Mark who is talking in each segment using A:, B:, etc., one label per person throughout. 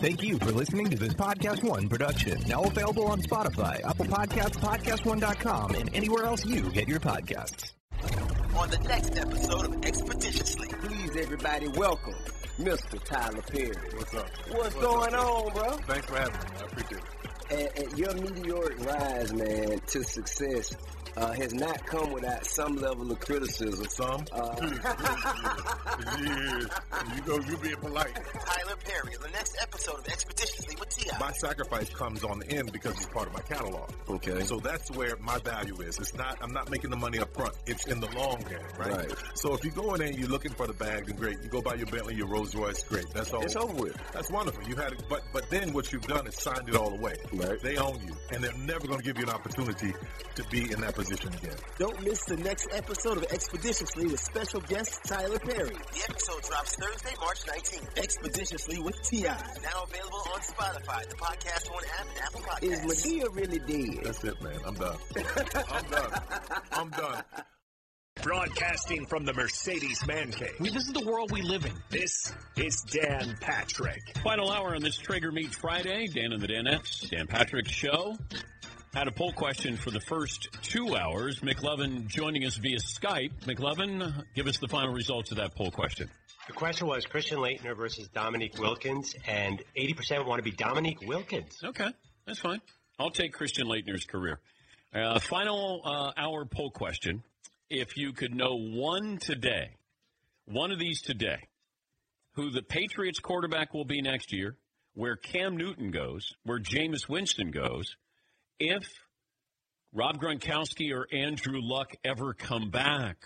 A: Thank you for listening to this Podcast One production. Now available on Spotify, Apple Podcasts, PodcastOne.com, and anywhere else you get your podcasts.
B: On the next episode of Expeditiously.
C: Please, everybody, welcome Mr. Tyler Perry.
D: What's up?
C: What's, going on, bro?
D: Thanks for having me. I appreciate it.
C: And, and your meteoric rise, man, to success uh, has not come without some level of criticism.
D: Some?
C: Uh,
D: yes. You go, you being polite.
B: Tyler Perry the next episode of Expeditiously with T.I.
D: My sacrifice comes on the end because it's part of my catalog.
C: Okay.
D: So that's where my value is. It's not, I'm not making the money up front. It's in the long game, right?
C: Right.
D: So if you go in there and you're looking for the bag, then great. You go buy your Bentley, your Rolls Royce, great. That's all.
C: It's over with.
D: That's wonderful. You had it, but but then what you've done is signed it all away.
C: Right.
D: They own you, and they're never going to give you an opportunity to be in that position again.
C: Don't miss the next episode of Expeditiously with special guest Tyler Perry.
B: The episode drops Thursday, March 19th.
C: Expeditiously with T.I.
B: Now available on Spotify, the PodcastOne app, and Apple
C: Is
B: Podcasts.
C: Madea really dead?
D: That's it, man. I'm done. I'm done. I'm done.
E: Broadcasting from the Mercedes Man Cave.
F: This is the world we live in.
E: This is Dan Patrick.
G: Final hour on this Traeger Meet Friday. Dan and the Danettes, Dan Patrick Show. Had a poll question for the first two hours. McLovin joining us via Skype. McLovin, give us the final results of that poll question.
H: The question was Christian Laettner versus Dominique Wilkins, and 80% want to be Dominique Wilkins.
G: Okay, that's fine. I'll take Christian Laettner's career. Uh, final uh, hour poll question. If you could know one today, one of these today, who the Patriots quarterback will be next year, where Cam Newton goes, where Jameis Winston goes, if Rob Gronkowski or Andrew Luck ever come back.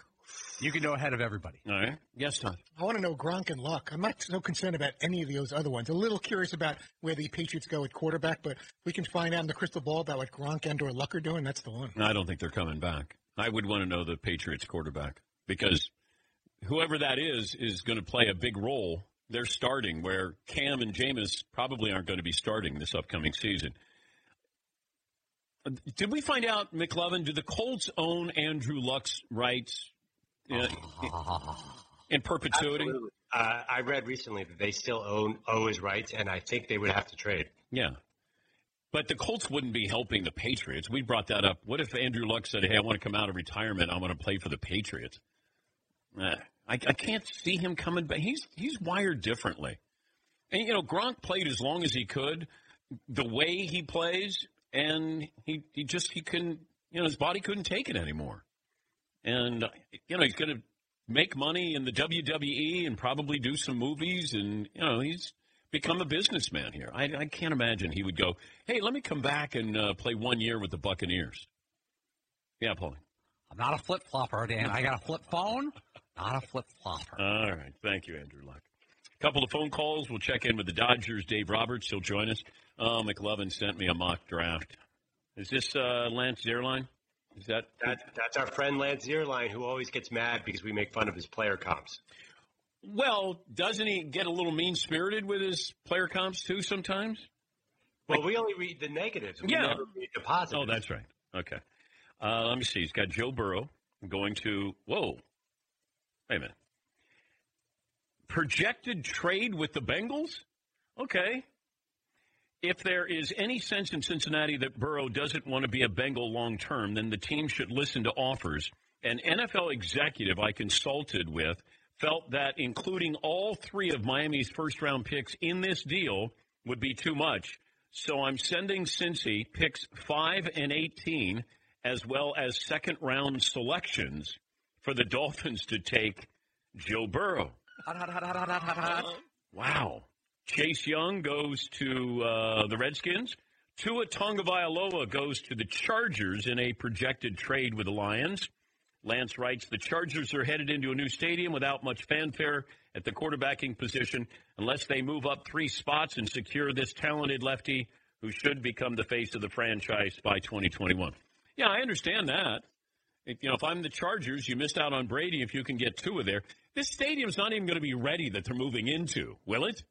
F: You can know ahead of everybody.
G: All right. Yes, Todd.
I: I want to know Gronk and Luck. I'm not so concerned about any of those other ones. A little curious about where the Patriots go at quarterback, but we can find out in the crystal ball about what Gronk and or Luck are doing. That's the one.
G: I don't think they're coming back. I would want to know the Patriots quarterback because whoever that is is going to play a big role. They're starting where Cam and Jameis probably aren't going to be starting this upcoming season. Did we find out, McLovin, do the Colts own Andrew Luck's rights uh, in perpetuity?
H: Uh, I read recently that they still own owe his rights, and I think they would have to trade.
G: Yeah. But the Colts wouldn't be helping the Patriots. We brought that up. What if Andrew Luck said, hey, I want to come out of retirement. I want to play for the Patriots? Eh, I, I can't see him coming back. He's, he's wired differently. And, you know, Gronk played as long as he could, the way he plays, and he, he just, he couldn't, you know, his body couldn't take it anymore. And, you know, he's going to make money in the WWE and probably do some movies, and, you know, he's become a businessman here. I, I can't imagine he would go, hey, let me come back and uh, play one year with the Buccaneers. Yeah, Paulie.
F: I'm not a flip flopper, Dan. I got a flip phone, not a flip flopper.
G: All right. Thank you, Andrew Luck. Couple of phone calls. We'll check in with the Dodgers. Dave Roberts, he'll join us. Oh, McLovin sent me a mock draft. Is this uh, Lance Zierlein? Is that
H: That, that's our friend Lance Zierlein, who always gets mad because we make fun of his player comps.
G: well? Doesn't he get a little mean spirited with his player comps too sometimes?
H: Well, we only read the negatives. We
G: Yeah.
H: never read the positives.
G: Oh, that's right. Okay. Uh, let me see. He's got Joe Burrow going to. Whoa. Wait a minute. Projected trade with the Bengals? Okay. If there is any sense in Cincinnati that Burrow doesn't want to be a Bengal long term, then the team should listen to offers. An NFL executive I consulted with felt that including all three of Miami's first round picks in this deal would be too much. So I'm sending Cincy picks 5 and 18 as well as second round selections for the Dolphins to take Joe Burrow. Wow. Chase Young goes to uh, the Redskins. Tua Tonga goes to the Chargers in a projected trade with the Lions. Lance writes the Chargers are headed into a new stadium without much fanfare at the quarterbacking position unless they move up three spots and secure this talented lefty who should become the face of the franchise by 2021. Yeah, I understand that. If, you know, if I'm the Chargers, you missed out on Brady if you can get two of there. This stadium's not even going to be ready that they're moving into, will it?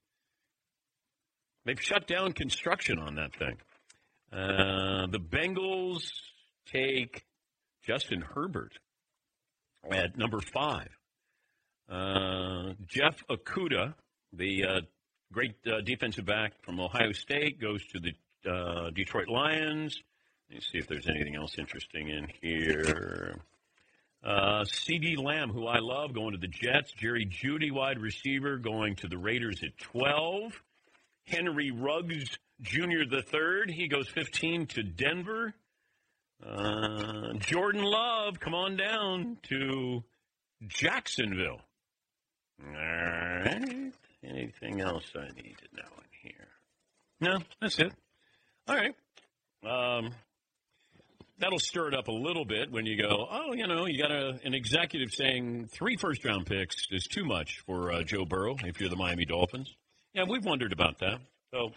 G: They've shut down construction on that thing. Uh, the Bengals take Justin Herbert at number five. Uh, Jeff Okudah, the uh, great uh, defensive back from Ohio State, goes to the uh, Detroit Lions. Let me see if there's anything else interesting in here. Uh, CeeDee Lamb, who I love, going to the Jets. Jerry Jeudy, wide receiver, going to the Raiders at 12. Henry Ruggs Jr. the third, he goes 15 to Denver. Uh, Jordan Love, come on down to Jacksonville. All right. Anything else I need to know in here? No, that's it. All right. Um, that'll stir it up a little bit when you go, oh, you know, you got a, an executive saying three first round picks is too much for uh, Joe Burrow if you're the Miami Dolphins. Yeah, we've wondered about that. So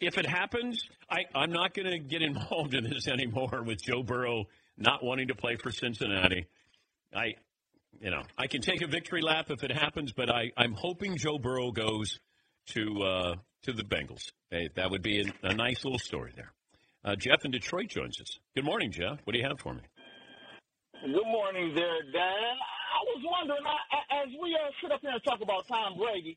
G: if it happens, I, I'm not going to get involved in this anymore with Joe Burrow not wanting to play for Cincinnati. I, you know, I can take a victory lap if it happens, but I, I'm hoping Joe Burrow goes to uh, to the Bengals. Hey, that would be a, a nice little story there. Uh, Jeff in Detroit joins us. Good morning, Jeff. What do you have for me?
J: Good morning there, Dan. I was wondering, as we uh, sit up here and talk about Tom Brady,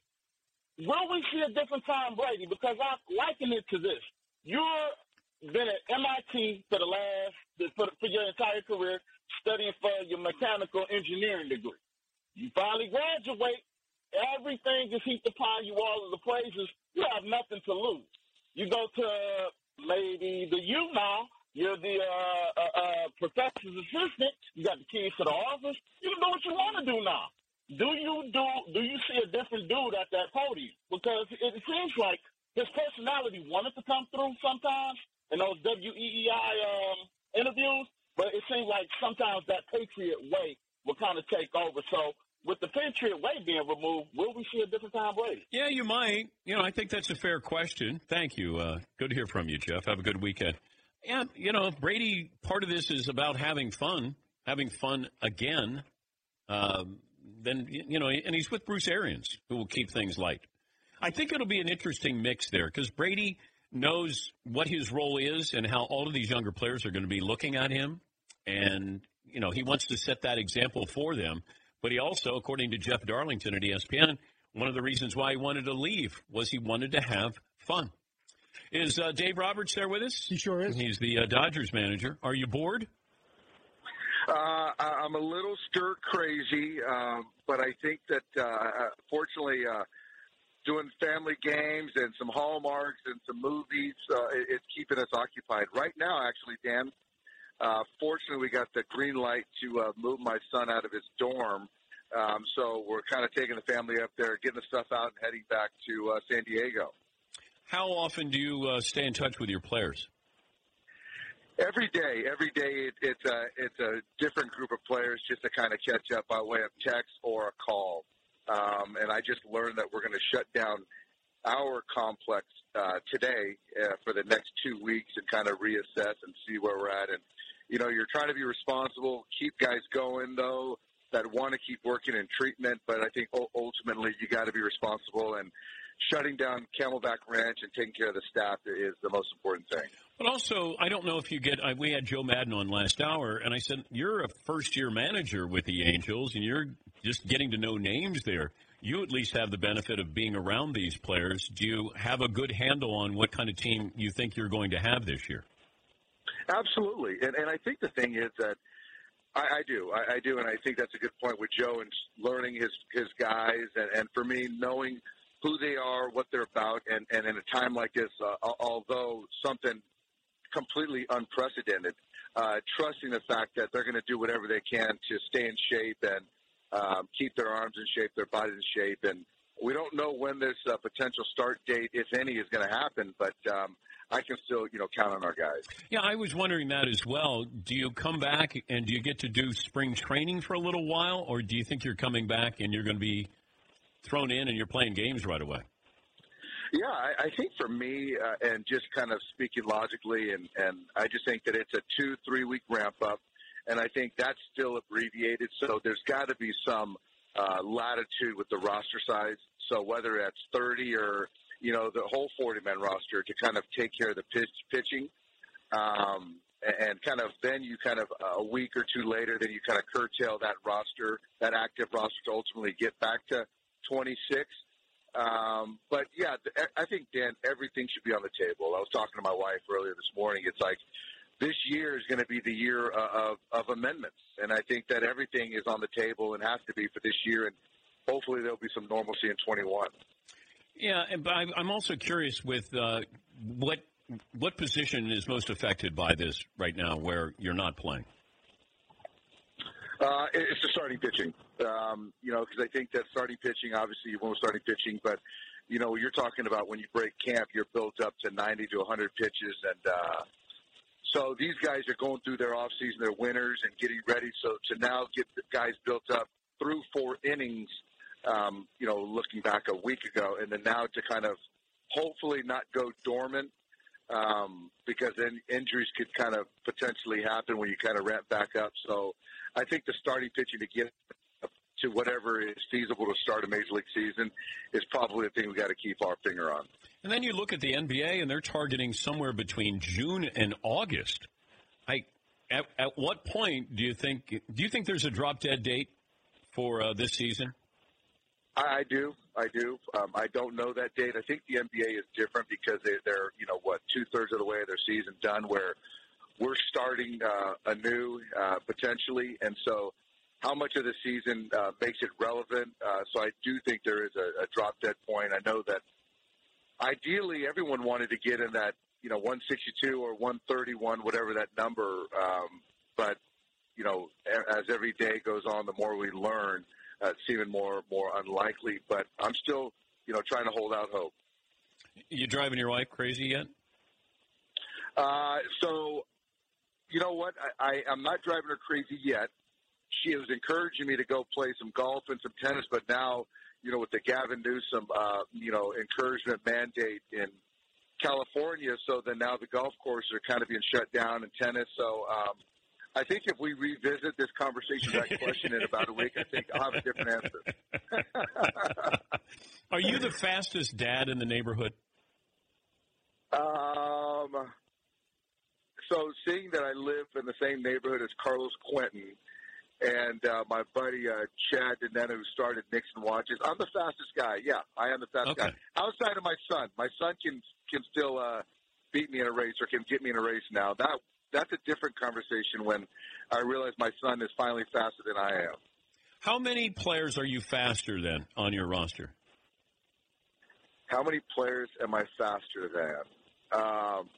J: will we see a different Tom Brady? Because I liken it to this. You've been at MIT for the last, for, for your entire career, studying for your mechanical engineering degree. You finally graduate. Everything is heaped upon you, all of the praises. You have nothing to lose. You go to maybe the you now. You're the uh, uh, uh, professor's assistant. You got the keys to the office. You can do what you want to do now. Do you do? Do you see a different dude at that podium? Because it seems like his personality wanted to come through sometimes in those WEEI um, interviews, but it seems like sometimes that Patriot way will kind of take over. So with the Patriot way being removed, will we see a different Tom Brady?
G: Yeah, you might. You know, I think that's a fair question. Thank you. Uh, good to hear from you, Jeff. Have a good weekend. Yeah, you know, Brady. Part of this is about having fun, having fun again. Um, then you know, and he's with Bruce Arians, who will keep things light. I think it'll be an interesting mix there because Brady knows what his role is and how all of these younger players are going to be looking at him, and you know, he wants to set that example for them. But he also, according to Jeff Darlington at ESPN, one of the reasons why he wanted to leave was he wanted to have fun. Is uh, Dave Roberts there with us?
I: He sure is.
G: He's the uh, Dodgers manager. Are you bored?
K: Uh, I'm a little stir crazy, um, but I think that uh, uh, fortunately, uh, doing family games and some hallmarks and some movies, uh, it's keeping us occupied. Right now, actually, Dan, uh, fortunately, we got the green light to uh, move my son out of his dorm. Um, so we're kind of taking the family up there, getting the stuff out, and heading back to uh, San Diego.
G: How often do you uh, stay in touch with your players?
K: Every day, every day it, it's a it's a different group of players just to kind of catch up by way of text or a call. Um, and I just learned that we're going to shut down our complex uh, today uh, for the next two weeks and kind of reassess and see where we're at. And you know, you're trying to be responsible, keep guys going though that want to keep working in treatment, but I think ultimately you got to be responsible and shutting down Camelback Ranch and taking care of the staff is the most important thing.
G: But also, I don't know if you get. I, we had Joe Maddon on last hour, and I said you're a first-year manager with the Angels, and you're just getting to know names there. You at least have the benefit of being around these players. Do you have a good handle on what kind of team you think you're going to have this year?
K: Absolutely, and, and I think the thing is that I, I do, I, I do, and I think that's a good point with Joe and learning his his guys, and, and for me knowing who they are, what they're about, and, and in a time like this, uh, although something completely unprecedented. Uh, trusting the fact that they're going to do whatever they can to stay in shape and um, keep their arms in shape, their bodies in shape, and we don't know when this uh, potential start date, if any, is going to happen. But um, I can still, you know, count on our guys.
G: Yeah, I was wondering that as well. Do you come back and do you get to do spring training for a little while, or do you think you're coming back and you're going to be thrown in and you're playing games right away?
K: Yeah, I, I think for me, uh, and just kind of speaking logically, and, and I just think that it's a two, three week ramp up, and I think that's still abbreviated. So there's got to be some uh, latitude with the roster size. So whether that's 30 or you know the whole 40 man roster to kind of take care of the pitch, pitching, um, and kind of then you kind of uh, a week or two later, then you kind of curtail that roster, that active roster to ultimately get back to 26 Um, but yeah, I think Dan, everything should be on the table. I was talking to my wife earlier this morning. It's like this year is going to be the year uh, of, of amendments, and I think that everything is on the table and has to be for this year. And hopefully, there'll be some normalcy in 21.
G: Yeah, and but I'm also curious with uh, what what position is most affected by this right now, where you're not playing.
K: Uh, it's the starting pitching. Um, you know, because I think that starting pitching, obviously, you want starting pitching, but you know, you're talking about when you break camp, you're built up to 90 to 100 pitches, and uh, so these guys are going through their off season, their winners, and getting ready. So to now get the guys built up through four innings, um, you know, looking back a week ago, and then now to kind of hopefully not go dormant um, because then injuries could kind of potentially happen when you kind of ramp back up. So I think the starting pitching to get to whatever is feasible to start a major league season is probably the thing we got to keep our finger on.
G: And then you look at the NBA, and they're targeting somewhere between June and August. I, at, at what point do you think do you think there's a drop dead date for uh, this season?
K: I, I do, I do. Um, I don't know that date. I think the NBA is different because they, they're, you know, what two thirds of the way of their season done, where we're starting uh, anew uh, potentially, and so how much of the season uh, makes it relevant? Uh, so I do think there is a, a drop dead point. I know that ideally everyone wanted to get in that, you know, 162 or 131, whatever that number. Um, but you know, as every day goes on, the more we learn, uh, it's even more more unlikely. But I'm still, you know, trying to hold out hope.
G: You driving your wife crazy yet?
K: Uh, so, you know what? I, I, I'm not driving her crazy yet. She was encouraging me to go play some golf and some tennis, but now, you know, with the Gavin Newsom, uh, you know, encouragement mandate in California, so then now the golf courses are kind of being shut down and tennis. So, um, I think if we revisit this conversation, that question in about a week, I think I'll have a different answer.
G: Are you the fastest dad in the neighborhood?
K: Um, so seeing that I live in the same neighborhood as Carlos Quentin and uh, my buddy uh, Chad DiNenna, who started Nixon Watches, I'm the fastest guy. Yeah, I am the fastest guy. Outside of my son, my son can can still uh, beat me in a race or can get me in a race now. That that's a different conversation when I realize my son is finally faster than I am.
G: How many players are you faster than on your roster?
K: How many players am I faster than? Um,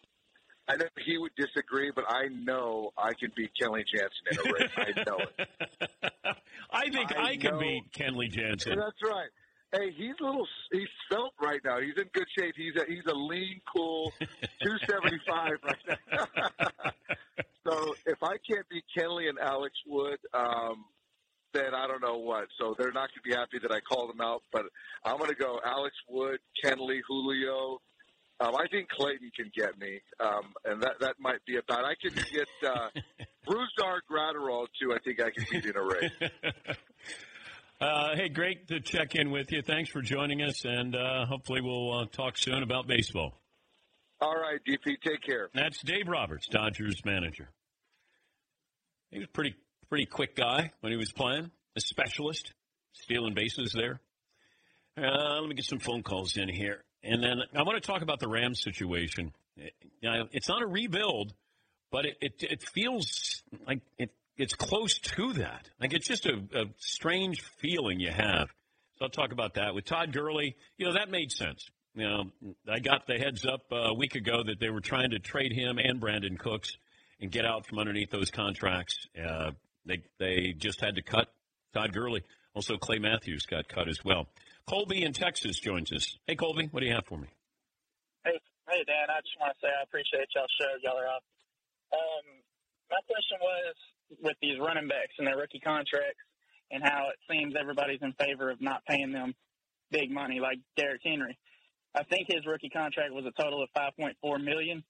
K: I know he would disagree, but I know I can beat Kenley Jansen in a race. I know it.
G: I think I,
K: I
G: can
K: know-
G: beat Kenley Jansen.
K: That's right. Hey, he's a little. He's felt right now. He's in good shape. He's a he's a lean, cool, two seventy five right now. so if I can't beat Kenley and Alex Wood, um, then I don't know what. So they're not going to be happy that I called them out. But I'm going to go Alex Wood, Kenley, Julio. Um, I think Clayton can get me, um, and that that might be about. I can get uh, Brusdar Graterol too. I think I can beat in a race.
G: Uh, hey, great to check in with you. Thanks for joining us, and uh, hopefully we'll uh, talk soon about baseball.
K: All right, DP, take care.
G: That's Dave Roberts, Dodgers manager. He was a pretty pretty quick guy when he was playing, a specialist, stealing bases there. Uh, let me get some phone calls in here, and then I want to talk about the Rams situation. It's not a rebuild, but it, it it feels like it it's close to that. Like it's just a, a strange feeling you have. So I'll talk about that with Todd Gurley. You know that made sense. You know, I got the heads up uh, a week ago that they were trying to trade him and Brandin Cooks and get out from underneath those contracts. Uh, they they just had to cut Todd Gurley. Also, Clay Matthews got cut as well. Colby in Texas joins us. Hey, Colby, what do you have for me?
L: Hey, hey, Dan. I just want to say I appreciate y'all show. Y'all are up. Um, my question was with these running backs and their rookie contracts, and how it seems everybody's in favor of not paying them big money, like Derrick Henry. I think his rookie contract was a total of 5.4 million,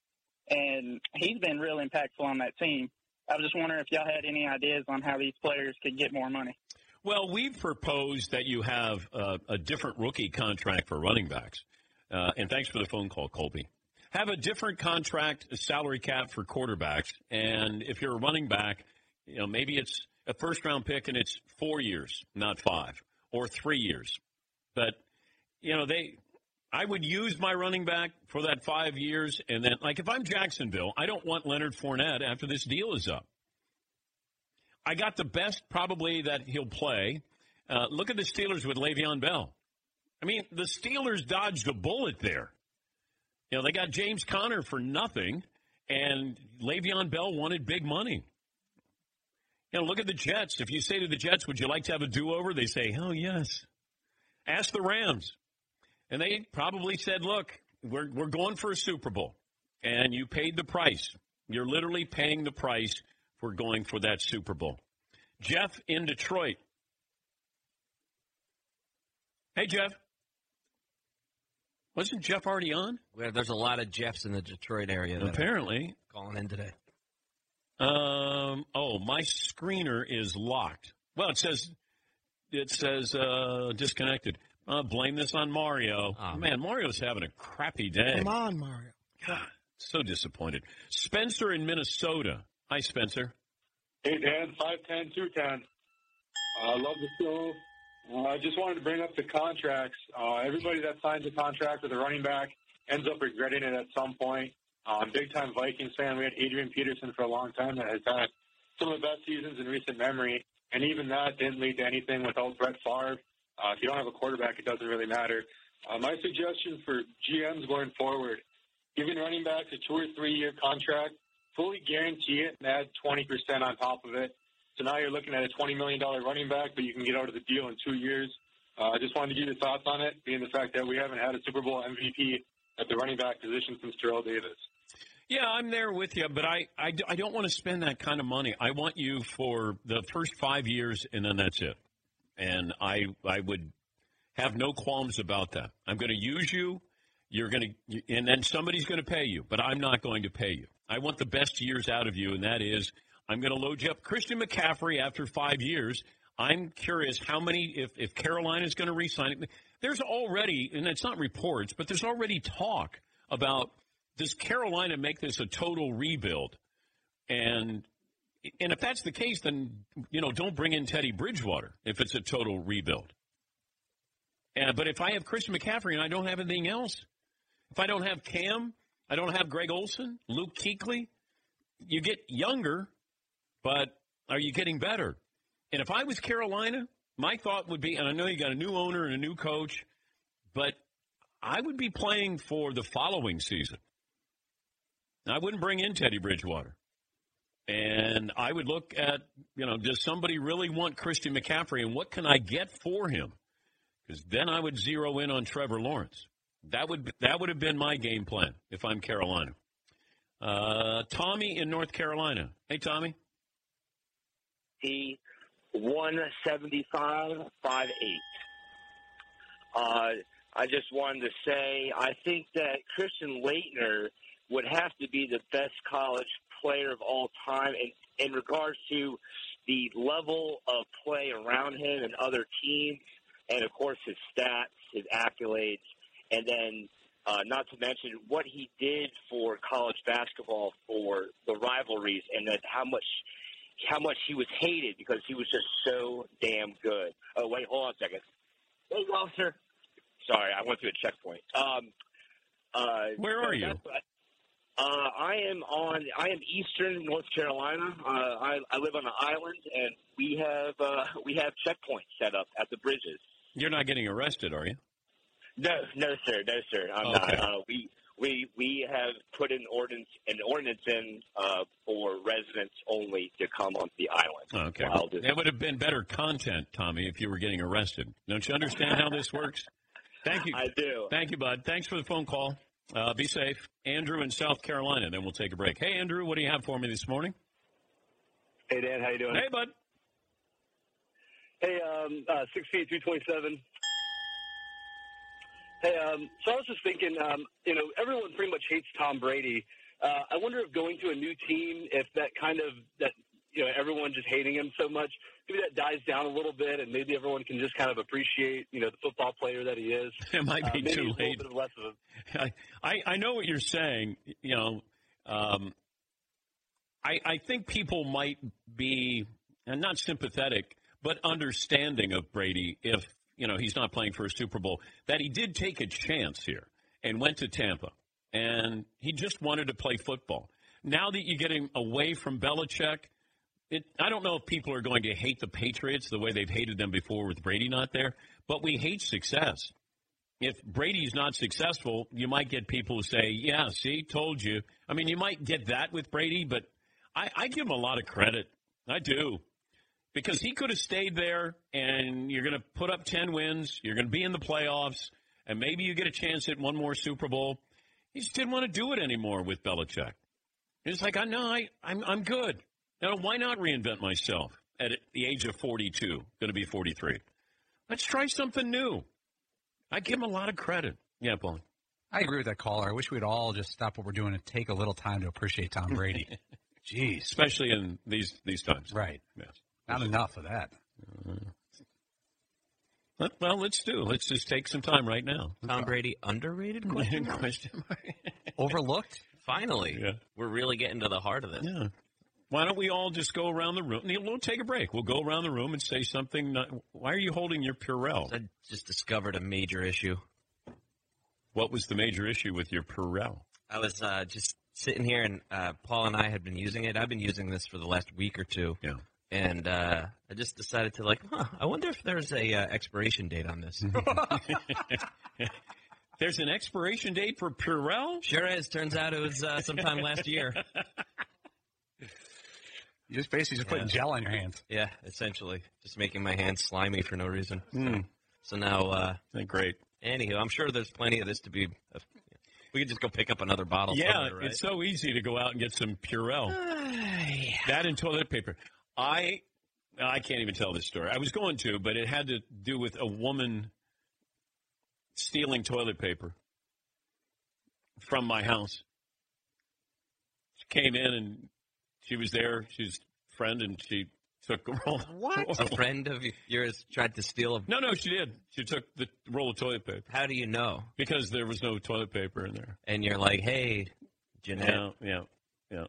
L: and he's been real impactful on that team. I was just wondering if y'all had any ideas on how these players could get more money.
G: Well, we've proposed that you have a different rookie contract for running backs. Uh, and thanks for the phone call, Colby. Have a different contract, a salary cap for quarterbacks. And if you're a running back, you know, maybe it's a first round pick and it's four years, not five, or three years. But you know, they. I would use my running back for that five years, and then, like, if I'm Jacksonville, I don't want Leonard Fournette after this deal is up. I got the best probably that he'll play. Uh, look at the Steelers with Le'Veon Bell. I mean, the Steelers dodged a bullet there. You know, they got James Conner for nothing, and Le'Veon Bell wanted big money. You know, look at the Jets. If you say to the Jets, would you like to have a do over? They say, hell yes. Ask the Rams. And they probably said, look, we're, we're going for a Super Bowl. And you paid the price. You're literally paying the price for going for that Super Bowl. Jeff in Detroit. Hey, Jeff. Wasn't Jeff already on?
M: Well, there's a lot of Jeffs in the Detroit area. that are
G: Apparently.
M: calling in today.
G: Um. Oh, my screener is locked. Well, it says it says uh, disconnected. Uh, blame this on Mario. Man, Mario's having a crappy day.
I: Come on, Mario.
G: God, so disappointed. Spencer in Minnesota. Hi, Spencer.
N: Hey, Dan, 5'10", 210. I love the show. Uh, I just wanted to bring up the contracts. Uh, everybody that signs a contract with a running back ends up regretting it at some point. Uh, I'm a big-time Vikings fan. We had Adrian Peterson for a long time that has had some of the best seasons in recent memory, and even that didn't lead to anything without Brett Favre. Uh, if you don't have a quarterback, it doesn't really matter. Uh, my suggestion for GMs going forward, giving running backs a two or three-year contract, fully guarantee it and add 20% on top of it. So now you're looking at a $20 million running back, but you can get out of the deal in two years. Uh, I just wanted to give your thoughts on it, being the fact that we haven't had a Super Bowl MVP at the running back position since Terrell Davis.
G: Yeah, I'm there with you, but I, I, I don't want to spend that kind of money. I want you for the first five years, and then that's it. And I I would have no qualms about that. I'm going to use you. You're going to, and then somebody's going to pay you, but I'm not going to pay you. I want the best years out of you, and that is I'm going to load you up. Christian McCaffrey after five years. I'm curious how many, if, if Carolina's going to re-sign it. There's already, and it's not reports, but there's already talk about does Carolina make this a total rebuild? And and if that's the case, then you know don't bring in Teddy Bridgewater if it's a total rebuild. And, but if I have Christian McCaffrey and I don't have anything else, if I don't have Cam, I don't have Greg Olsen, Luke Kuechly, you get younger, but are you getting better? And if I was Carolina, my thought would be, and I know you got a new owner and a new coach, but I would be playing for the following season. I wouldn't bring in Teddy Bridgewater. And I would look at, you know, does somebody really want Christian McCaffrey and what can I get for him? Because then I would zero in on Trevor Lawrence. That would that would have been my game plan if I'm Carolina. Uh, Tommy in North Carolina. Hey, Tommy.
O: Five eight. Uh, I just wanted to say I think that Christian Laettner would have to be the best college player of all time in, in regards to the level of play around him and other teams, and of course his stats, his accolades, and then uh, not to mention what he did for college basketball for the rivalries and that how much how much he was hated because he was just so damn good. Oh wait, hold on a second. Hey, officer. Sorry, I went through a checkpoint. Um, uh,
G: Where are you?
O: Uh, I am on. I am Eastern North Carolina. Uh, I, I live on an island, and we have uh, we have checkpoints set up at the bridges.
G: You're not getting arrested, are you?
O: No, no, sir, no, sir. I'm
G: Okay.
O: not. Uh, we we we have put an ordinance an ordinance in uh, for residents only to come onto the island.
G: Okay.
O: While this-
G: That would have been better content, Tommy, if you were getting arrested. Don't you understand how this works? Thank you.
O: I do.
G: Thank you, bud. Thanks for the phone call. Uh, be safe. Andrew in South Carolina, then we'll take a break. Hey, Andrew, what do you have for me this morning?
P: Hey Dan, how you doing?
G: Hey, bud.
P: Hey, um, uh, six feet, two twenty-seven. Hey, um, so I was just thinking, um, you know, everyone pretty much hates Tom Brady. Uh, I wonder if going to a new team, if that kind of that, you know, everyone just hating him so much, maybe that dies down a little bit, and maybe everyone can just kind of appreciate, you know, the football player that he is.
G: It might
P: Uh,
G: be
P: maybe
G: too
P: a little
G: late.
P: bit less of a
G: I, I I know what you're saying. You know, um, I I think people might be and not sympathetic, but understanding of Brady if you know he's not playing for a Super Bowl, that he did take a chance here and went to Tampa, and he just wanted to play football. Now that you get him away from Belichick, it, I don't know if people are going to hate the Patriots the way they've hated them before with Brady not there, but we hate success. If Brady's not successful, you might get people who say, "Yeah, see, told you." I mean, you might get that with Brady, but I, I give him a lot of credit. I do because he could have stayed there and you're going to put up 10 wins, you're going to be in the playoffs, and maybe you get a chance at one more Super Bowl. He just didn't want to do it anymore with Belichick. He's like, I know, I, I'm, I'm good. Now, why not reinvent myself at the age of 42, going to be 43? Let's try something new. I give him a lot of credit. Yeah, Paul.
F: I agree with that caller. I wish we'd all just stop what we're doing and take a little time to appreciate Tom Brady. Jeez.
G: Especially in these these times.
F: Right.
G: Yes.
F: Not enough of that.
G: Let- Well, let's do. Let's just take some time right now.
M: Tom Brady underrated? Question mark?
G: Question mark.
M: Overlooked? Finally.
G: Yeah.
M: We're really getting to the heart of this.
G: Yeah. Why don't we all just go around the room? Neil, We'll take a break. We'll go around the room and say something. Not, why are you holding your Purell?
M: I just discovered a major issue.
G: What was the major issue with your Purell?
M: I was uh, just sitting here, and uh, Paul and I had been using it. I've been using this for the last week or two.
G: Yeah.
M: And uh, I just decided to like, huh, I wonder if there's a uh, expiration date on this.
G: There's an expiration date for Purell?
M: Sure is. Turns out it was uh, sometime last year.
F: You just basically just putting gel on your hands.
M: Yeah, essentially, just making my hands slimy for no reason.
G: Hmm.
M: So now, uh,
G: great.
M: Anywho, I'm sure there's plenty of this to be. Uh, we could just go pick up another bottle.
G: Yeah,
M: right?
G: it's so easy to go out and get some Purell. That and toilet paper. I I can't even tell this story. I was going to, but it had to do with a woman stealing toilet paper from my house. She came in and she was there. She's a friend, and she took a roll.
M: What? A friend of yours tried to steal a.
G: No, no, she did. She took the roll of toilet paper.
M: How do you know?
G: Because there was no toilet paper in there.
M: And you're like, hey, Jeanette,
G: Yeah, yeah, yeah.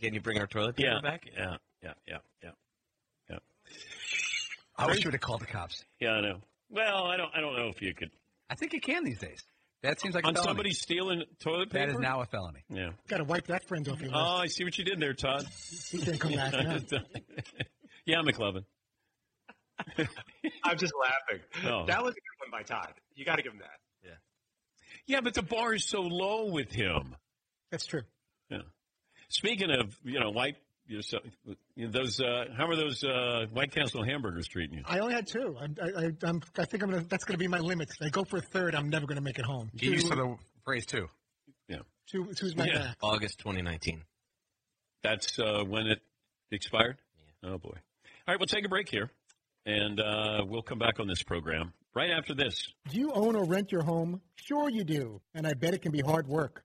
M: can you bring our toilet paper
G: Yeah,
M: back?
G: yeah, yeah, yeah, yeah, yeah.
F: I wish you would have called the cops.
G: Yeah, I know. Well, I don't. I don't know if you could.
F: I think you can these days. That seems like a
G: on
F: felony.
G: somebody stealing toilet paper.
F: That is now a felony.
G: Yeah.
I: Got to wipe that friend off your list.
G: Oh, I see what you did there, Todd.
I: He can't come back now.
G: yeah, McLovin.
H: I'm just laughing.
G: Oh.
H: That was a good one by Todd. You got to give him that.
M: Yeah.
G: Yeah, but the bar is so low with him.
I: That's true.
G: Yeah. Speaking of, you know, white, you know, so, those, uh, how are those uh, White Castle hamburgers treating you?
I: I only had two. I'm, I, I, I'm, I think I'm gonna, that's going to be my limit. If I go for a third, I'm never going to make it home.
F: Get used to the phrase too.
G: Yeah.
I: Two, two's my
G: Yeah.
I: max.
M: August 2019.
G: That's uh, when it expired? Oh, boy. All right, we'll take a break here, and uh, we'll come back on this program right after this.
I: Do you own or rent your home? Sure you do, and I bet it can be hard work.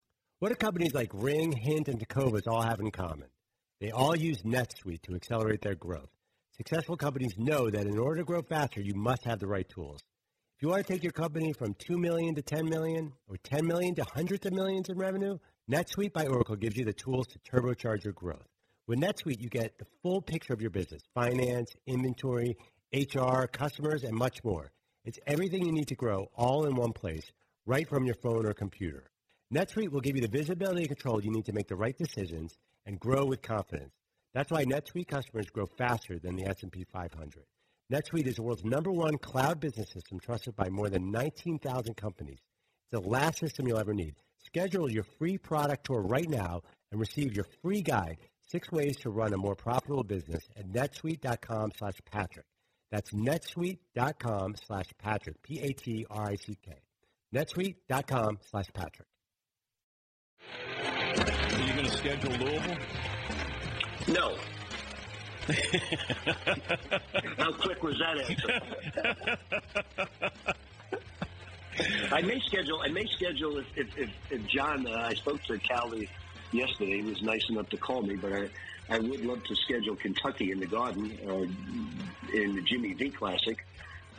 Q: What do companies like Ring, Hint, and Tecovas all have in common? They all use NetSuite to accelerate their growth. Successful companies know that in order to grow faster, you must have the right tools. If you want to take your company from 2 million to 10 million or 10 million to hundreds of millions in revenue, NetSuite by Oracle gives you the tools to turbocharge your growth. With NetSuite, you get the full picture of your business, finance, inventory, HR, customers, and much more. It's everything you need to grow all in one place, right from your phone or computer. NetSuite will give you the visibility and control you need to make the right decisions and grow with confidence. That's why NetSuite customers grow faster than the S&P 500. NetSuite is the world's number one cloud business system trusted by more than 19,000 companies. It's the last system you'll ever need. Schedule your free product tour right now and receive your free guide, Six Ways to Run a More Profitable Business at netsuite.com slash Patrick. That's netsuite.com slash Patrick, P-A-T-R-I-C-K. netsuite.com slash Patrick.
G: Are you going to schedule Louisville?
J: No. How quick was that answer?
R: I may schedule. I may schedule if if, if, if John. Uh, I spoke to Callie yesterday. He was nice enough to call me, but I I would love to schedule Kentucky in the Garden uh, in the Jimmy V Classic.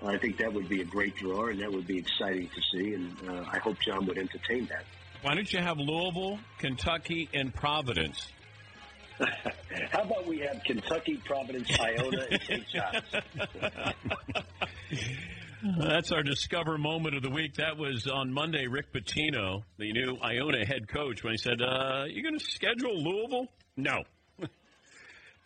R: I think that would be a great draw, and that would be exciting to see. And uh, I hope John would entertain that.
G: Why don't you have Louisville, Kentucky, and Providence?
R: How about we have Kentucky, Providence, Iona, and St. John's?
G: That's our Discover moment of the week. That was on Monday. Rick Pitino, the new Iona head coach, when he said, uh, "You going to schedule Louisville?" No.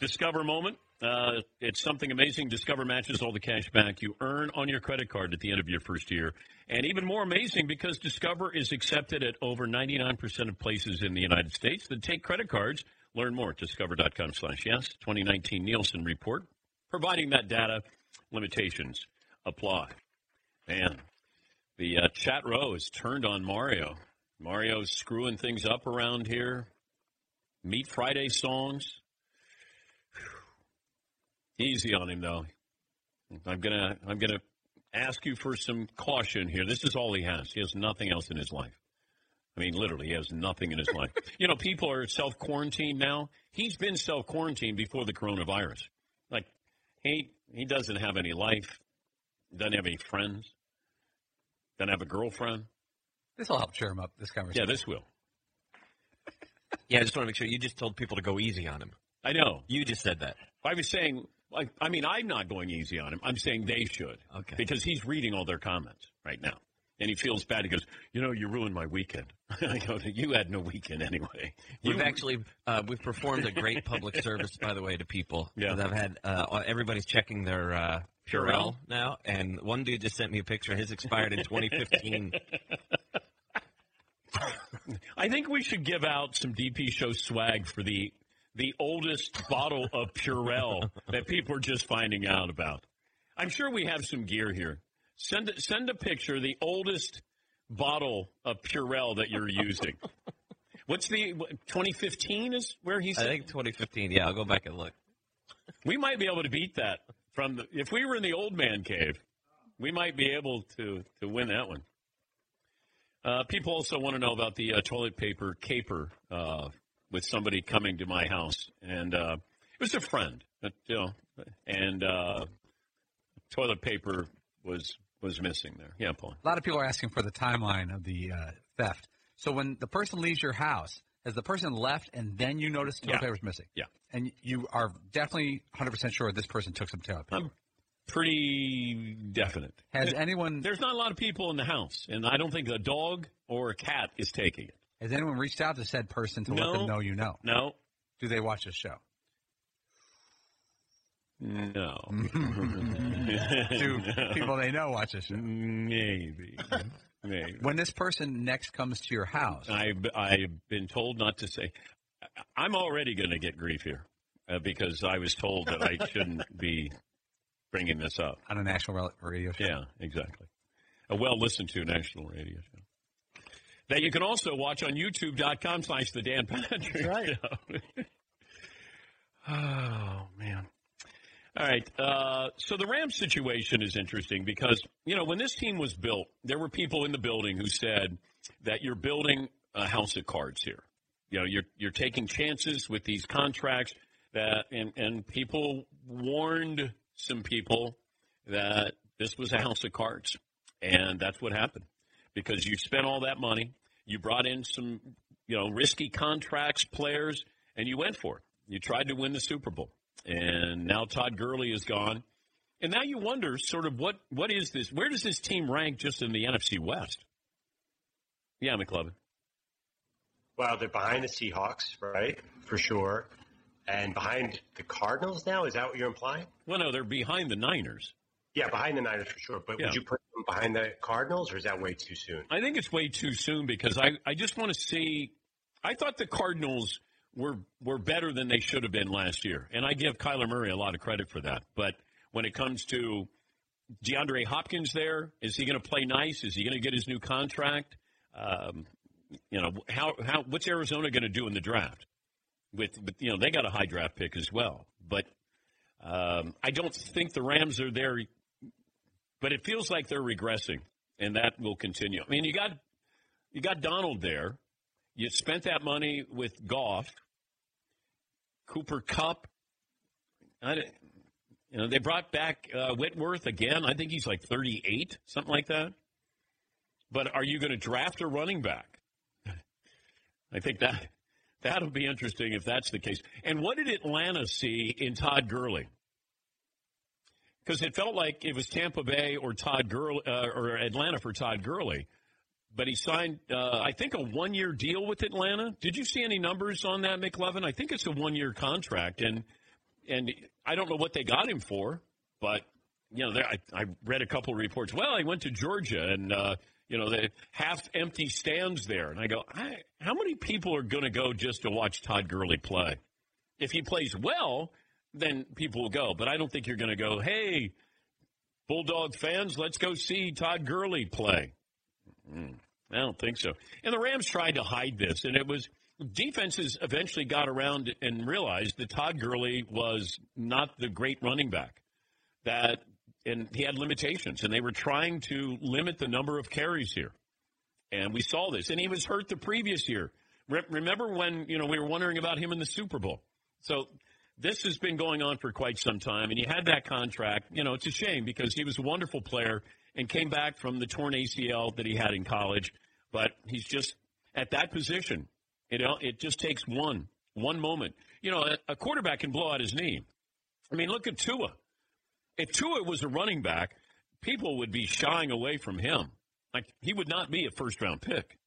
G: Discover moment. Uh, it's something amazing. Discover matches all the cash back you earn on your credit card at the end of your first year. And even more amazing because Discover is accepted at over 99% of places in the United States that take credit cards. Learn more at discover.com slash yes. 2019 Nielsen report. Providing that data, limitations apply. Man, the uh, chat row is turned on Mario. Mario's screwing things up around here. Meet Friday songs. Easy on him though. I'm gonna I'm gonna ask you for some caution here. This is all he has. He has nothing else in his life. I mean, literally, he has nothing in his life. You know, people are self quarantined now. He's been self quarantined before the coronavirus. Like he he doesn't have any life. Doesn't have any friends. Doesn't have a girlfriend.
F: This will help cheer him up. This conversation.
G: Yeah, this will.
M: Yeah, I just want to make sure you just told people to go easy on him.
G: I know.
M: You just said that.
G: I was saying, I, I mean, I'm not going easy on him. I'm saying they should.
M: Okay.
G: Because he's reading all their comments right now. And he feels bad. He goes, You know, you ruined my weekend. I go, You had no weekend anyway.
M: We've actually uh, we've performed a great public service, by the way, to people.
G: Yeah.
M: I've had uh, everybody's checking their uh?
G: Purell
M: now, and one dude just sent me a picture. His expired in 2015.
G: I think we should give out some DP show swag for the the oldest bottle of Purell that people are just finding out about. I'm sure we have some gear here. Send send a picture the oldest bottle of Purell that you're using. What's the 2015 is where he
M: I think 2015. Yeah, I'll go back and look.
G: We might be able to beat that from the, if we were in the old man cave. We might be able to to win that one. Uh, people also want to know about the uh, toilet paper caper uh, with somebody coming to my house, and uh, it was a friend, but, you know, and uh, toilet paper was was missing there. Yeah, Paul.
F: A lot of people are asking for the timeline of the uh, theft. So when the person leaves your house, has the person left and then you notice toilet
G: Yeah.
F: paper's missing?
G: Yeah.
F: And you are definitely 100% sure this person took some toilet paper.
G: I'm pretty definite.
F: Has anyone
G: There's not a lot of people in the house, and I don't think a dog or a cat is taking it.
F: Has anyone reached out to said person to let them know you know?
G: No,
F: Do they watch this show?
G: no.
F: Do people they know watch this show?
G: Maybe. Maybe.
F: When this person next comes to your house,
G: I've I've been told not to say. I'm already going to get grief here uh, because I was told that I shouldn't be bringing this up
F: on a national radio show.
G: Yeah, exactly. A well listened to national radio show. That you can also watch on youtube.com slash the Dan Patrick
I: right.
G: Oh, man. All right. Uh, so the Rams situation is interesting because, you know, when this team was built, there were people in the building who said that you're building a house of cards here. You know, you're you're taking chances with these contracts that and, and people warned some people that this was a house of cards. And that's what happened. Because you spent all that money, you brought in some, you know, risky contracts, players, and you went for it. You tried to win the Super Bowl. And now Todd Gurley is gone. And now you wonder sort of what what is this? Where does this team rank just in the NFC West? Yeah, McLovin.
H: Well, they're behind the Seahawks, right? For sure. And behind the Cardinals now? Is that what you're implying?
G: Well, no, they're behind the Niners.
H: Yeah, behind the Niners for sure. But
G: Yeah.
H: would you put them behind the Cardinals, or is that way too soon?
G: I think it's way too soon because I, I just want to see. I thought the Cardinals were were better than they should have been last year, and I give Kyler Murray a lot of credit for that. But when it comes to DeAndre Hopkins, there is he going to play nice? Is he going to get his new contract? Um, you know how how what's Arizona going to do in the draft? With, with you know they got a high draft pick as well, but um, I don't think the Rams are there. But it feels like they're regressing and that will continue. I mean, you got you got Donald there. You spent that money with Goff, Cooper Kupp. You know, they brought back uh, Whitworth again. I think he's like 38, something like that. But are you going to draft a running back? I think that that'll be interesting if that's the case. And what did Atlanta see in Todd Gurley? Because it felt like it was Tampa Bay or Todd Gurley uh, or Atlanta for Todd Gurley, but he signed, uh, I think, a one-year deal with Atlanta. Did you see any numbers on that, McLovin? I think it's a one-year contract, and and I don't know what they got him for, but you know, there, I, I read a couple of reports. Well, he went to Georgia, and uh, you know, the half-empty stands there, and I go, I, how many people are going to go just to watch Todd Gurley play? If he plays well, then people will go. But I don't think you're going to go, hey, Bulldog fans, let's go see Todd Gurley play. Mm, I don't think so. And the Rams tried to hide this, and it was defenses eventually got around and realized that Todd Gurley was not the great running back. That and he had limitations, and they were trying to limit the number of carries here. And we saw this, and he was hurt the previous year. Re- remember when you know we were wondering about him in the Super Bowl? So this has been going on for quite some time, and he had that contract. You know, it's a shame because he was a wonderful player and came back from the torn ACL that he had in college, but he's just at that position. You know, it just takes one one moment. You know, a, quarterback can blow out his knee. I mean, look at Tua. If Tua was a running back, people would be shying away from him. Like he would not be a first round pick.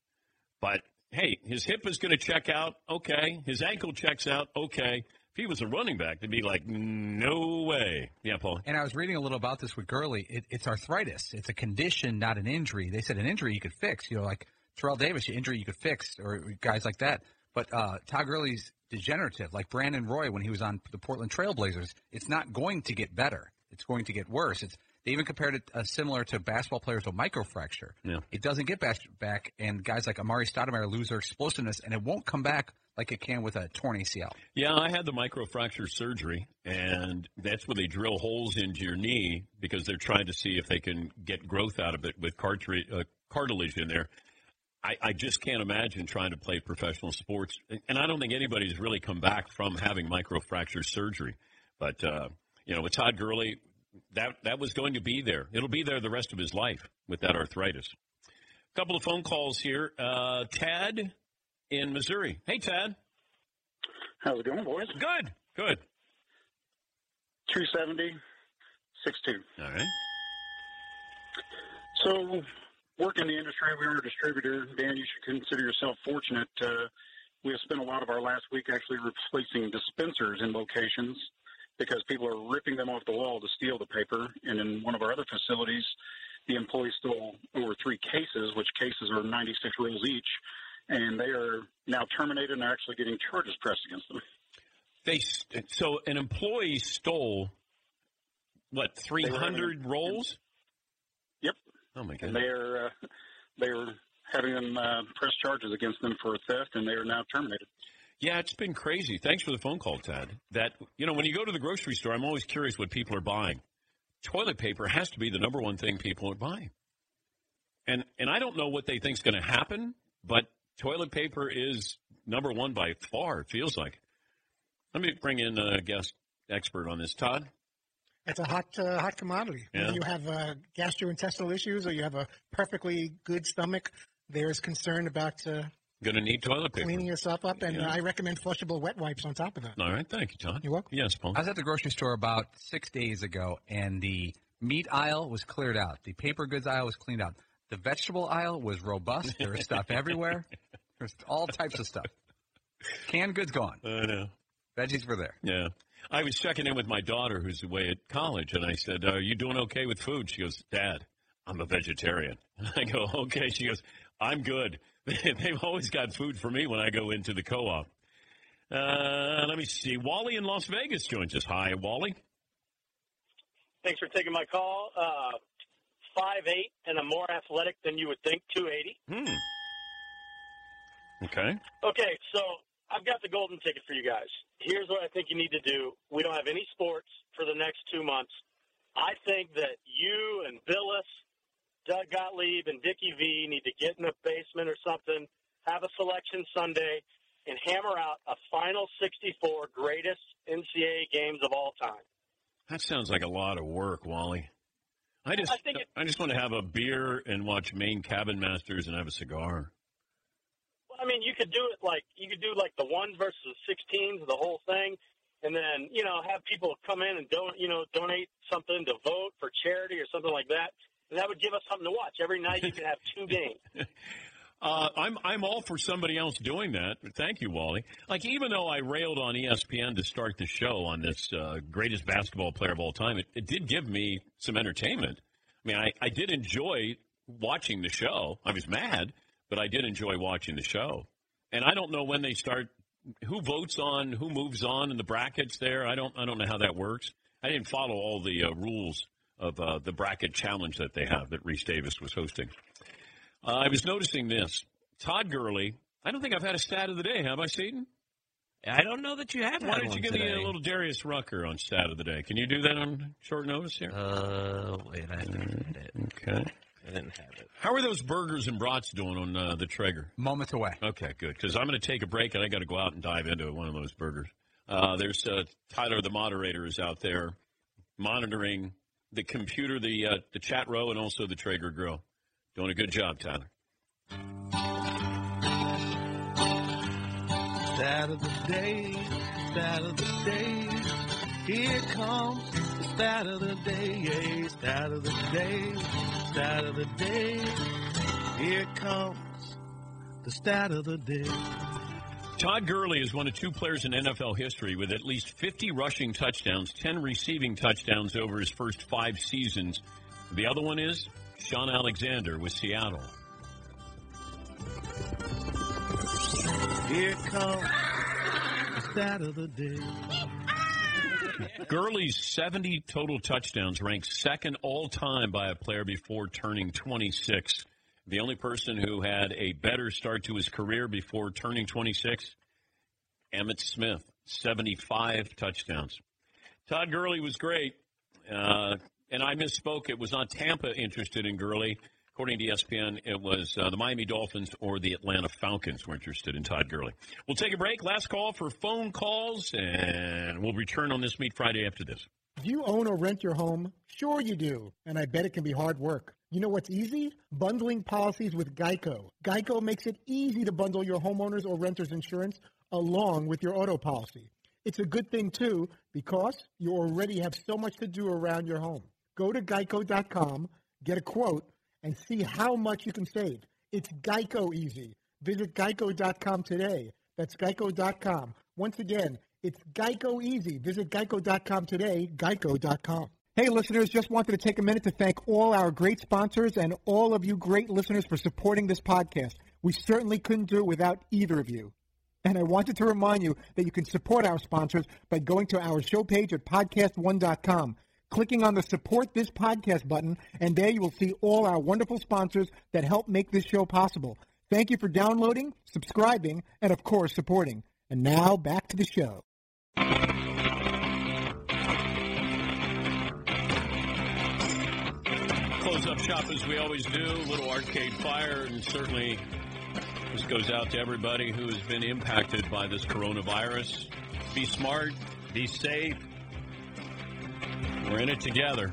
G: But hey, his hip is going to check out. Okay, his ankle checks out. Okay. If he was a running back, they'd be like, no way. Yeah, Paul.
F: And I was reading a little about this with Gurley. It, it's arthritis. It's a condition, not an injury. They said an injury you could fix. You know, like Terrell Davis, your injury you could fix, or guys like that. But uh, Todd Gurley's degenerative, like Brandon Roy when he was on the Portland Trailblazers. It's not going to get better. It's going to get worse. It's they even compared it uh, similar to basketball players with microfracture.
G: Yeah.
F: It doesn't get back, back, and guys like Amar'e Stoudemire lose their explosiveness, and it won't come back like it can with a torn ACL.
G: Yeah, I had the microfracture surgery, and that's where they drill holes into your knee because they're trying to see if they can get growth out of it with cartilage, uh, cartilage in there. I, I just can't imagine trying to play professional sports, and I don't think anybody's really come back from having microfracture surgery. But uh, you know, with Todd Gurley, that that was going to be there. It'll be there the rest of his life with that arthritis. A couple of phone calls here. Uh, Tad in Missouri. Hey, Tad.
S: How's it going, boys?
G: Good. Good.
S: 270, 62.
G: All right.
S: So, work in the industry, we are a distributor. Dan, you should consider yourself fortunate. Uh, we have spent a lot of our last week actually replacing dispensers in locations because people are ripping them off the wall to steal the paper. And in one of our other facilities, the employees stole over three cases, which cases are 96 rolls each, and they are now terminated and are actually getting charges pressed against them.
G: They so an employee stole what three hundred rolls.
S: Yep.
G: Oh my
S: And
G: god.
S: they are uh, they are having them uh, press charges against them for a theft, and they are now terminated.
G: Yeah, it's been crazy. Thanks for the phone call, Ted. That you know, when you go to the grocery store, I'm always curious what people are buying. Toilet paper has to be the number one thing people are buying. And and I don't know what they think's going to happen, but toilet paper is number one by far. It feels like. Let me bring in a guest expert on this, Todd.
I: It's a hot, uh, hot commodity.
G: Yeah.
I: When you have uh, gastrointestinal issues or you have a perfectly good stomach, there's concern about uh,
G: Going to need toilet paper.
I: cleaning yourself up, and
F: Yeah.
I: I recommend flushable wet wipes on top of that.
G: All right, thank you, Todd.
I: You're welcome.
G: Yes, Paul.
F: I was at the grocery store about six days ago, and the meat aisle was cleared out. The paper goods aisle was cleaned out. The vegetable aisle was robust. There was stuff everywhere. There's all types of stuff. Canned goods gone.
G: I know.
F: Veggies were there.
G: Yeah. I was checking in with my daughter who's away at college, and I said, Are you doing okay with food? She goes, Dad, I'm a vegetarian. And I go, Okay. She goes, I'm good. They've always got food for me when I go into the co op. Uh, let me see. Wally in Las Vegas joins us. Hi, Wally.
T: Thanks for taking my call. Uh, five eight and I'm more athletic than you would think. Two eighty.
G: Hmm. Okay.
T: Okay, so I've got the golden ticket for you guys. Here's what I think you need to do. We don't have any sports for the next two months. I think that you and Bilas Doug Gottlieb and Dickie V need to get in the basement or something, have a selection Sunday, and hammer out a final 64 greatest NCAA games of all time.
G: That sounds like a lot of work, Wally. I just
T: I it-
G: I just want to have a beer and watch Maine Cabin Masters and have a cigar.
T: Well, I mean, you could do it like you could do like the ones versus sixteens, the whole thing, and then you know have people come in and don't you know donate something to vote for charity or something like that, and that would give us something to watch every night. You could have two games.
G: Uh, I'm I'm all for somebody else doing that. Thank you, Wally. Like even though I railed on ESPN to start the show on this uh, greatest basketball player of all time, it, it did give me some entertainment. I mean, I, I did enjoy watching the show. I was mad, but I did enjoy watching the show. And I don't know when they start. Who votes on who moves on in the brackets? There, I don't I don't know how that works. I didn't follow all the uh, rules of uh, the bracket challenge that they have that Rece Davis was hosting. Uh, I was noticing this. Todd Gurley. I don't think I've had a stat of the day, have I, Seton?
M: I don't know that you have.
G: Why don't you
M: one
G: give me a little Darius Rucker on stat of the day? Can you do that on short notice here?
M: Uh, wait, I have to find it.
G: Okay.
M: I didn't have it.
G: How are those burgers and brats doing on uh, the Traeger?
F: Moments away.
G: Okay, good. Because I'm going to take a break and I got to go out and dive into one of those burgers. Uh, there's uh, Tyler, the moderator, is out there monitoring the computer, the uh, the chat row, and also the Traeger grill. Doing a good job, Tyler.
U: Stat of the day, stat of the day. Here comes the stat of the day, yeah, stat of the day, stat of the day. Here comes the stat of the day.
G: Todd Gurley is one of two players in NFL history with at least 50 rushing touchdowns, 10 receiving touchdowns over his first five seasons. The other one is Shaun Alexander with Seattle.
U: Here comes the stat of the day.
G: Gurley's 70 total touchdowns ranks second all time by a player before turning 26. The only person who had a better start to his career before turning 26, Emmitt Smith, 75 touchdowns. Todd Gurley was great, uh, and I misspoke. It was not Tampa interested in Gurley. According to ESPN, it was uh, the Miami Dolphins or the Atlanta Falcons were interested in Todd Gurley. We'll take a break. Last call for phone calls, and we'll return on this Meat Friday after this.
I: Do you own or rent your home? Sure you do, and I bet it can be hard work. You know what's easy? Bundling policies with Geico. Geico makes it easy to bundle your homeowner's or renter's insurance along with your auto policy. It's a good thing too because you already have so much to do around your home. Go to geico.com, get a quote, and see how much you can save. It's Geico easy. Visit geico.com today. That's geico.com. Once again, it's Geico easy. Visit geico.com today, geico.com. Hey, listeners, just wanted to take a minute to thank all our great sponsors and all of you great listeners for supporting this podcast. We certainly couldn't do it without either of you. And I wanted to remind you that you can support our sponsors by going to our show page at podcast1.com, clicking on the support this podcast button, and there you will see all our wonderful sponsors that help make this show possible. Thank you for downloading, subscribing, and of course, supporting. And now back to the show.
G: Close up shop as we always do. Little arcade fire, and certainly this goes out to everybody who has been impacted by this coronavirus. Be smart, be safe. We're in it together.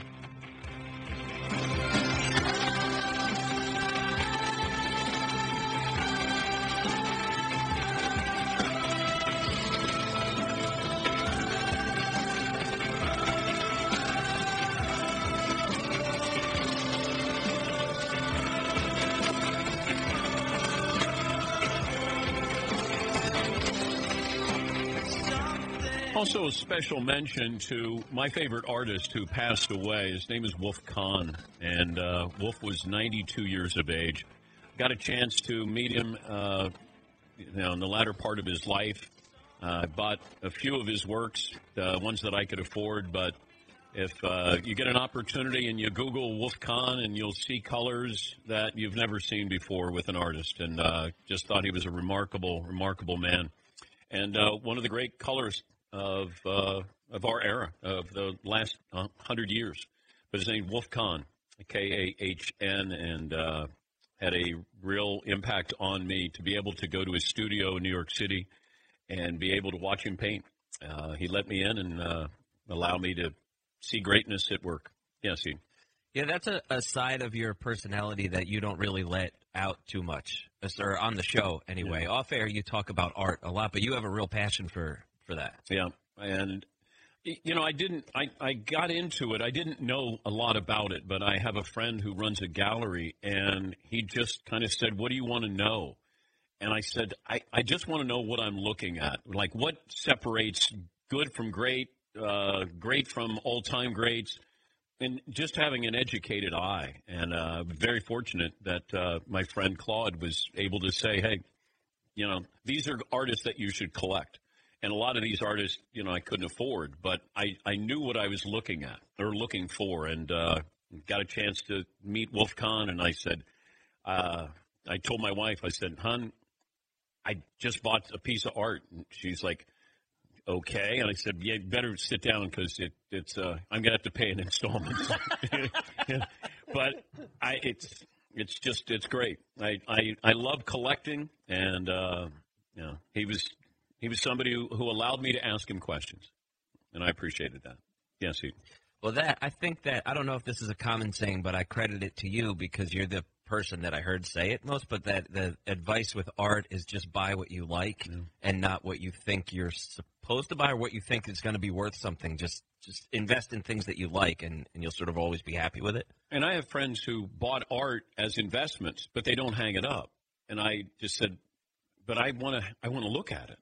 G: Also, a special mention to my favorite artist who passed away. His name is Wolf Kahn, and uh, Wolf was 92 years of age. Got a chance to meet him, uh, you know, in the latter part of his life. Uh, I bought a few of his works, the ones that I could afford. But if uh, you get an opportunity and you Google Wolf Kahn, and you'll see colors that you've never seen before with an artist, and uh, just thought he was a remarkable, remarkable man, and uh, one of the great colors of uh, of our era, of the last uh, hundred years. But his name Wolf Kahn. K A H N, and uh, had a real impact on me to be able to go to his studio in New York City and be able to watch him paint. Uh, he let me in and uh, allow me to see greatness at work. Yes, he.
M: Yeah, that's a, a side of your personality that you don't really let out too much, or on the show anyway. Off air, you talk about art a lot, but you have a real passion for for that.
G: Yeah, and you know, I didn't. I I got into it. I didn't know a lot about it, but I have a friend who runs a gallery, and he just kind of said, "What do you want to know?" And I said, I, I just want to know what I'm looking at. Like, what separates good from great, uh, great from all time greats, and just having an educated eye. And uh, very fortunate that uh, my friend Claude was able to say, hey, you know, these are artists that you should collect. And a lot of these artists, you know, I couldn't afford, but I, I knew what I was looking at or looking for, and uh, got a chance to meet Wolf Kahn. And I said, uh, I told my wife, I said, "Hun, I just bought a piece of art." And she's like, "Okay." And I said, "Yeah, better sit down because it, it's uh, I'm gonna have to pay an installment." but I, it's it's just it's great. I I, I love collecting, and uh, know, he was he was somebody who, who allowed me to ask him questions, and I appreciated that. Yes, he.
M: Well, that I think that I don't know if this is a common saying, but I credit it to you because you're the person that I heard say it most. But that the advice with art is just buy what you like and not what you think you're supposed to buy or what you think is going to be worth something. Just just invest in things that you like, and, and you'll sort of always be happy with it.
G: And I have friends who bought art as investments, but they don't hang it up. And I just said, but I want to I want to look at it.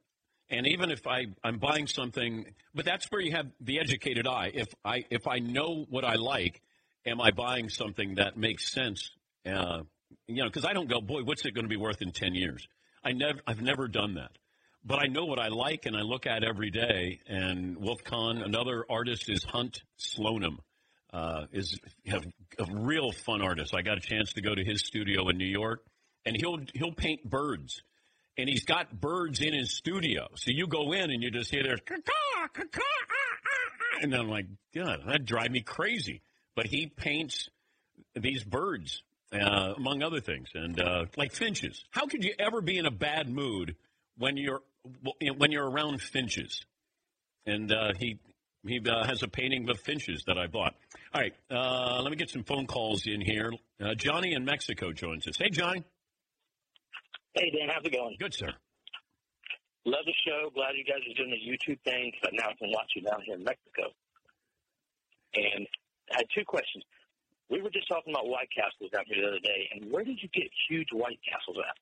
G: And even if I I'm buying something, but that's where you have the educated eye. If I if I know what I like, am I buying something that makes sense? Uh, you know, because I don't go, boy, what's it going to be worth in ten years? I never I've never done that. But I know what I like, and I look at every day. And Wolf Kahn, another artist, is Hunt Slonem. Uh, is a real fun artist. I got a chance to go to his studio in New York, and he'll he'll paint birds, and he's got birds in his studio. So you go in and you just hear there's caw caw caw, and I'm like, God, that drive me crazy. But he paints these birds, uh, among other things, and uh, like finches. How could you ever be in a bad mood when you're when you're around finches? And uh, he he uh, has a painting of finches that I bought. All right, uh, let me get some phone calls in here. Uh, Johnny in Mexico joins us. Hey, Johnny.
V: Hey, Dan, how's it going?
G: Good, sir.
V: Love the show. Glad you guys are doing the YouTube thing, but now I can watch you down here in Mexico. And I had two questions. We were just talking about White Castles out here the other day, and where did you get huge White Castles at?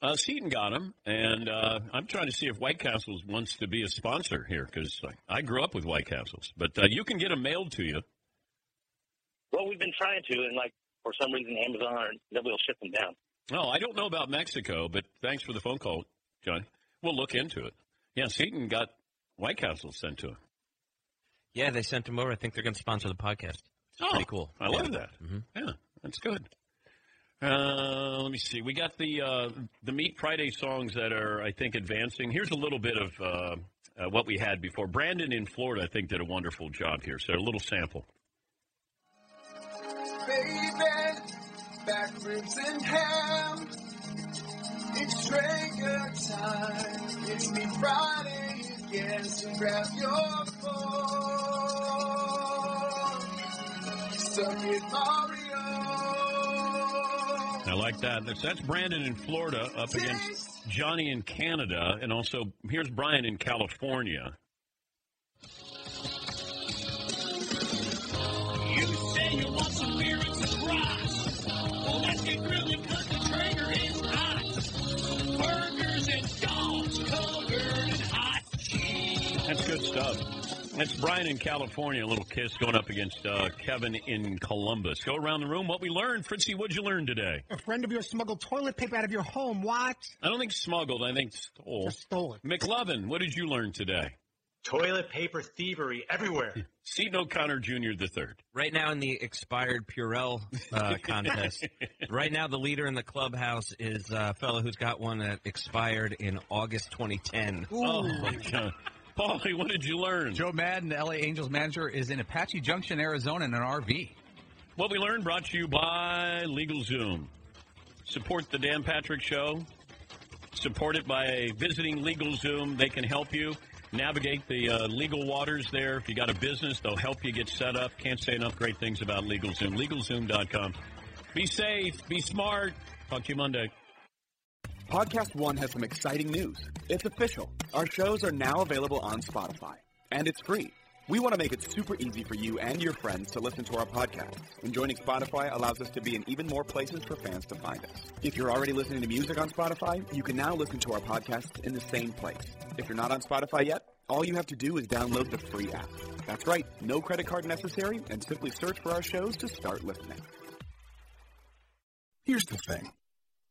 G: Uh, Seton got him, and uh, I'm trying to see if White Castles wants to be a sponsor here because I grew up with White Castles. But uh, you can get them mailed to you.
V: Well, we've been trying to, and like for some reason, Amazon or nobody will ship them down.
G: Oh, I don't know about Mexico, but thanks for the phone call, John. We'll look into it. Yeah, Seton got White Castle sent to him.
M: Yeah, they sent him over. I think they're going to sponsor the podcast. It's
G: Oh,
M: pretty cool.
G: I love that. Yeah, that's good. Uh, let me see. We got the uh, the Meat Friday songs that are, I think, advancing. Here's a little bit of uh, uh, what we had before. Brandon in Florida, I think, did a wonderful job here. So a little sample.
W: baby, back ribs and ham. It's Traeger time. It's me Friday again, so grab your phone. Stuck in Mario.
G: I like that. That's, that's Brandon in Florida up against Johnny in Canada, and also here's Brian in California. That's. That's Brian in California. A little kiss going up against uh, Kevin in Columbus. Go around the room. What we learned, Fritzy. What'd you learn today?
I: A friend of yours smuggled toilet paper out of your home. What?
G: I don't think smuggled. I think stole.
I: Just stole it.
G: McLovin, what did you learn today?
H: Toilet paper thievery everywhere.
G: Seton O'Connor Jr. the third.
M: Right now in the expired Purell uh, contest, right now the leader in the clubhouse is a fellow who's got one that expired in August 2010.
G: Oh my God, Paulie, what did you learn?
F: Joe Maddon, the LA Angels manager, is in Apache Junction, Arizona, in an RV.
G: What we learned brought to you by LegalZoom. Support the Dan Patrick Show. Support it by visiting LegalZoom. They can help you navigate the uh, legal waters there. If you got a business, they'll help you get set up. Can't say enough great things about LegalZoom. LegalZoom.com. Be safe. Be smart. Talk to you Monday.
X: Podcast One has some exciting news. It's official. Our shows are now available on Spotify, and it's free. We want to make it super easy for you and your friends to listen to our podcast. And joining Spotify allows us to be in even more places for fans to find us. If you're already listening to music on Spotify, you can now listen to our podcast in the same place. If you're not on Spotify yet, all you have to do is download the free app. That's right, no credit card necessary, and simply search for our shows to start listening.
Y: Here's the thing.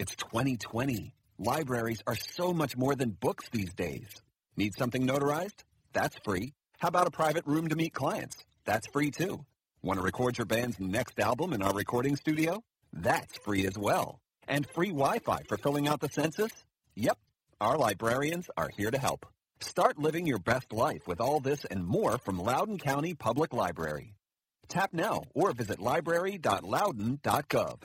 Z: It's 2020. Libraries are so much more than books these days. Need something notarized? That's free. How about a private room to meet clients? That's free too. Want to record your band's next album in our recording studio? That's free as well. And free Wi-Fi for filling out the census? Yep, our librarians are here to help. Start living your best life with all this and more from Loudoun County Public Library. Tap now or visit library.loudoun.gov.